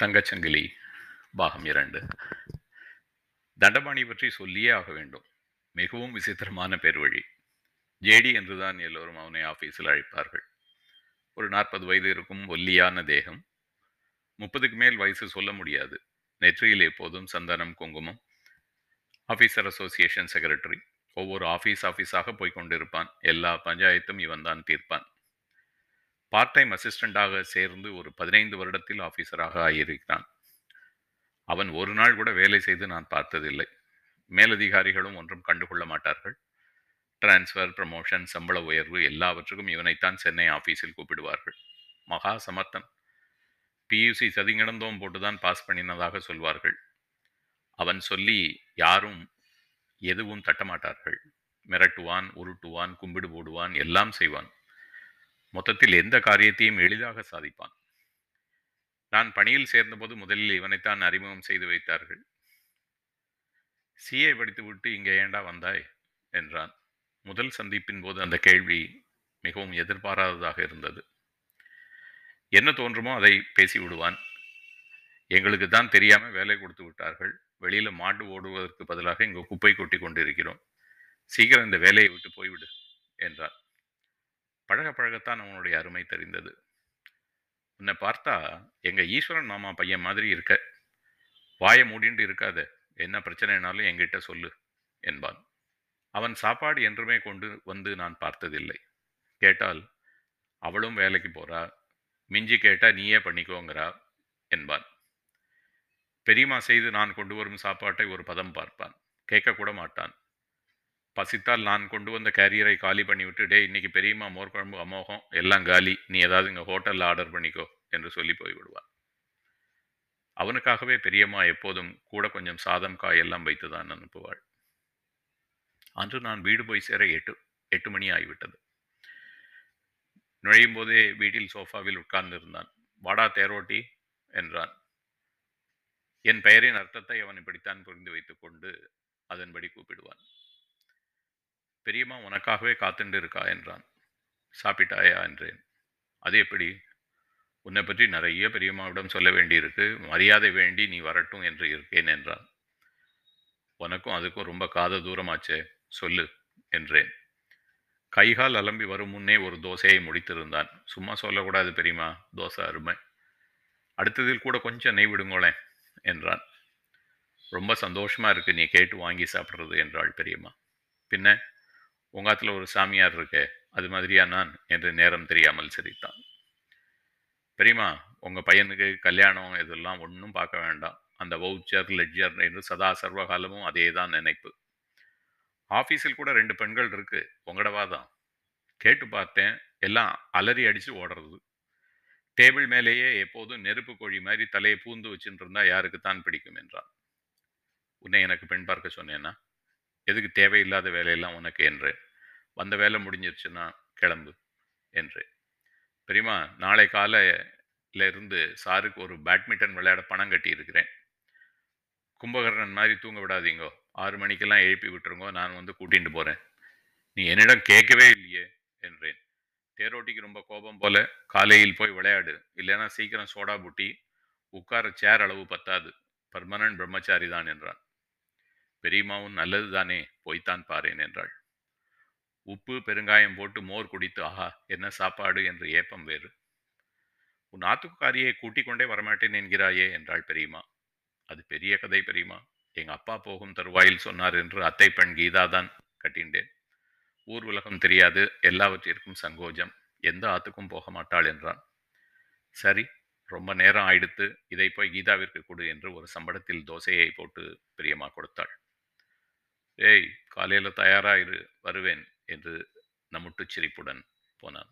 தங்கச்சங்கிலி பாகம் இரண்டு. தண்டபாணி பற்றி சொல்லியே ஆக வேண்டும். மிகவும் விசித்திரமான பேர் வழி ஜேடி என்றுதான் எல்லோரும் அவனை ஆஃபீஸில் அழைப்பார்கள். ஒரு நாற்பது வயது இருக்கும் ஒல்லியான தேகம். முப்பதுக்கு மேல் வயசு சொல்ல முடியாது. நெற்றியில் எப்போதும் சந்தனம் குங்குமம். ஆஃபீஸர் அசோசியேஷன் செக்ரட்டரி ஒவ்வொரு ஆஃபீஸ் ஆஃபீஸாக போய்கொண்டிருப்பான் எல்லா பஞ்சாயத்தும் இவன் தான் தீர்ப்பான். பார்ட் டைம் அசிஸ்டண்டாக சேர்ந்து ஒரு பதினைந்து வருடத்தில் ஆஃபீஸராக ஆகியிருக்கிறான். அவன் ஒரு நாள் கூட வேலை செய்து நான் பார்த்ததில்லை. மேலதிகாரிகளும் ஒன்றும் கண்டுகொள்ள மாட்டார்கள். டிரான்ஸ்ஃபர் ப்ரமோஷன் சம்பள உயர்வு எல்லாவற்றுக்கும் இவனைத்தான் சென்னை ஆஃபீஸில் கூப்பிடுவார்கள். மகா சமர்த்தன் பியூசி சதிங்கிடந்தோம் போட்டுதான் பாஸ் பண்ணினதாக சொல்வார்கள். அவன் சொல்லி யாரும் எதுவும் தட்டமாட்டார்கள். மிரட்டுவான் உருட்டுவான் கும்பிடு போடுவான் எல்லாம் செய்வான். மொத்தத்தில் எந்த காரியத்தையும் எளிதாக சாதிப்பான். நான் பணியில் சேர்ந்தபோது முதலில் இவனைத்தான் அறிமுகம் செய்து வைத்தார்கள். சிஏ படித்துவிட்டு இங்கே ஏண்டா வந்தாய்? என்றான். முதல் சந்திப்பின் போது அந்த கேள்வி மிகவும் எதிர்பாராததாக இருந்தது. என்ன தோன்றுமோ அதை பேசி விடுவான். எங்களுக்கு தான் தெரியாமல் வேலை கொடுத்து விட்டார்கள். வெளியில் மாட்டு ஓடுவதற்கு பதிலாக இங்கே குப்பை கொட்டி கொண்டிருக்கிறோம். சீக்கிரம் இந்த வேலையை விட்டு போய்விடு என்றார் பழக பழகத்தான் அவனுடைய அருமை தெரிந்தது. உன்னை பார்த்தா எங்கள் ஈஸ்வரன் மாமா பையன் மாதிரி இருக்க. வாயை மூடிண்டு இருக்காத. என்ன பிரச்சனைனாலும் என்கிட்ட சொல்லு என்பான். அவன் சாப்பாடு என்றுமே கொண்டு வந்து நான் பார்த்ததில்லை. கேட்டால் அவளும் வேலைக்கு போறா. மிஞ்சி கேட்டால் நீயே பண்ணிக்கோங்கிறா என்பான். பெரியம்மா செய்து நான் கொண்டு வரும் சாப்பாட்டை ஒரு பதம் பார்ப்பான். கேட்கக்கூட மாட்டான். பசித்தால் நான் கொண்டு வந்த கேரியரை காலி பண்ணிவிட்டு டே இன்னைக்கு பெரியம்மா மோர் குழம்பு அமோகம் எல்லாம் காலி. நீ ஏதாவது இங்கே ஹோட்டலில் ஆர்டர் பண்ணிக்கோ என்று சொல்லி போய்விடுவார் அவனுக்காகவே பெரியம்மா எப்போதும் கூட கொஞ்சம் சாதம் காயெல்லாம் வைத்து தான் அனுப்புவாள். அன்று நான் வீடு போய் சேர எட்டு எட்டு மணி ஆகிவிட்டது. நுழையும் போதே வீட்டில் சோஃபாவில் உட்கார்ந்திருந்தான். வாடா தேரோட்டி என்றான். என் பெயரின் அர்த்தத்தை அவன் இப்படித்தான் புரிந்து வைத்துக்கொண்டு அதன்படி கூப்பிடுவான். பெரியம்மா உனக்காகவே காத்துண்டு இருக்கா என்றான். சாப்பிட்டாயா? என்றேன். அது எப்படி? உன்னை பற்றி நிறைய பெரியம்மாவிடம் சொல்ல வேண்டியிருக்கு. மரியாதை வேண்டி நீ வரட்டும் என்று இருக்கேன் என்றான். உனக்கும் அதுக்கும் ரொம்ப காத தூரமாச்சே. சொல்லு என்றேன். கைகால் அலம்பி வரும் முன்னே ஒரு தோசையை முடித்திருந்தான். சும்மா சொல்லக்கூடாது பெரியம்மா. தோசை அருமை. அடுத்ததில் கூட கொஞ்சம் நெய் விடுங்களேன் என்றான். ரொம்ப சந்தோஷமாக இருக்குது நீ கேட்டு வாங்கி சாப்பிட்றது என்றாள் பெரியம்மா. பின்ன? உங்காத்துல ஒரு சாமியார் இருக்கே அது மாதிரியா நான் என்று நேரம் தெரியாமல் சிரித்தான். பெரியமா உங்கள் பையனுக்கு கல்யாணம் இதெல்லாம் ஒன்றும் பார்க்க வேண்டாம். அந்த வவுச்சர் லெட்ஜர் என்று சதா சர்வகாலமும் அதே தான் நினைப்பு. ஆஃபீஸில் கூட ரெண்டு பெண்கள் இருக்குது உங்களடவா தான். கேட்டு பார்த்தேன் எல்லாம் அலறி அடித்து ஓடுறது. டேபிள் மேலேயே எப்போதும் நெருப்பு கோழி மாதிரி தலையை பூந்து வச்சுட்டு இருந்தா யாருக்கு தான் பிடிக்கும் என்றான். உன்னை எனக்கு பெண் பார்க்க சொன்னேன்னா எதுக்கு தேவையில்லாத வேலையெல்லாம் உனக்கு என்றேன். வந்த வேலை முடிஞ்சிருச்சுன்னா கிளம்பு என்றேன். பெரியமா நாளை காலையில இருந்து சாருக்கு ஒரு பேட்மிண்டன் விளையாட பணம் கட்டியிருக்கிறேன். கும்பகர்ணன் மாதிரி தூங்க விடாதீங்கோ. ஆறு மணிக்கெல்லாம் எழுப்பி விட்டுருங்கோ. நான் வந்து கூட்டிகிட்டு போகிறேன் நீ என்னிடம் கேட்கவே இல்லையே என்றேன். தேரோட்டிக்கு ரொம்ப கோபம் போல காலையில் போய் விளையாடு. இல்லைன்னா சீக்கிரம் சோடா புட்டி உட்கார சேர் அளவு பத்தாது. பர்மனன்ட் பிரம்மச்சாரி தான் என்றான். பெரியம்மாவும் நல்லது தானே போய்த்தான் பாரேன் என்றாள். உப்பு பெருங்காயம் போட்டு மோர் குடித்து ஆஹா என்ன சாப்பாடு என்று ஏப்பம் வேறு. உன் ஆத்துக்காரியை கூட்டிக் கொண்டே வரமாட்டேன் என்கிறாயே என்றாள் பெரியம்மா. அது பெரிய கதை பெரியம்மா. எங்க அப்பா போகும் தருவாயில் சொன்னார் என்று அத்தை பெண் கீதா தான் கட்டிண்டேன். ஊர் உலகம் தெரியாது எல்லாவற்றிற்கும் சங்கோஜம். எந்த ஆத்துக்கும் போக மாட்டாள் என்றான். சரி ரொம்ப நேரம் ஆயிடுத்து இதை போய் கீதாவிற்கு கொடு என்று ஒரு சம்பளத்தில் தோசையை போட்டு பிரியமா கொடுத்தாள். ஏய் காலையில் தயாராக இரு வருவேன் என்று நம்முட்டு சிரிப்புடன் போனான்.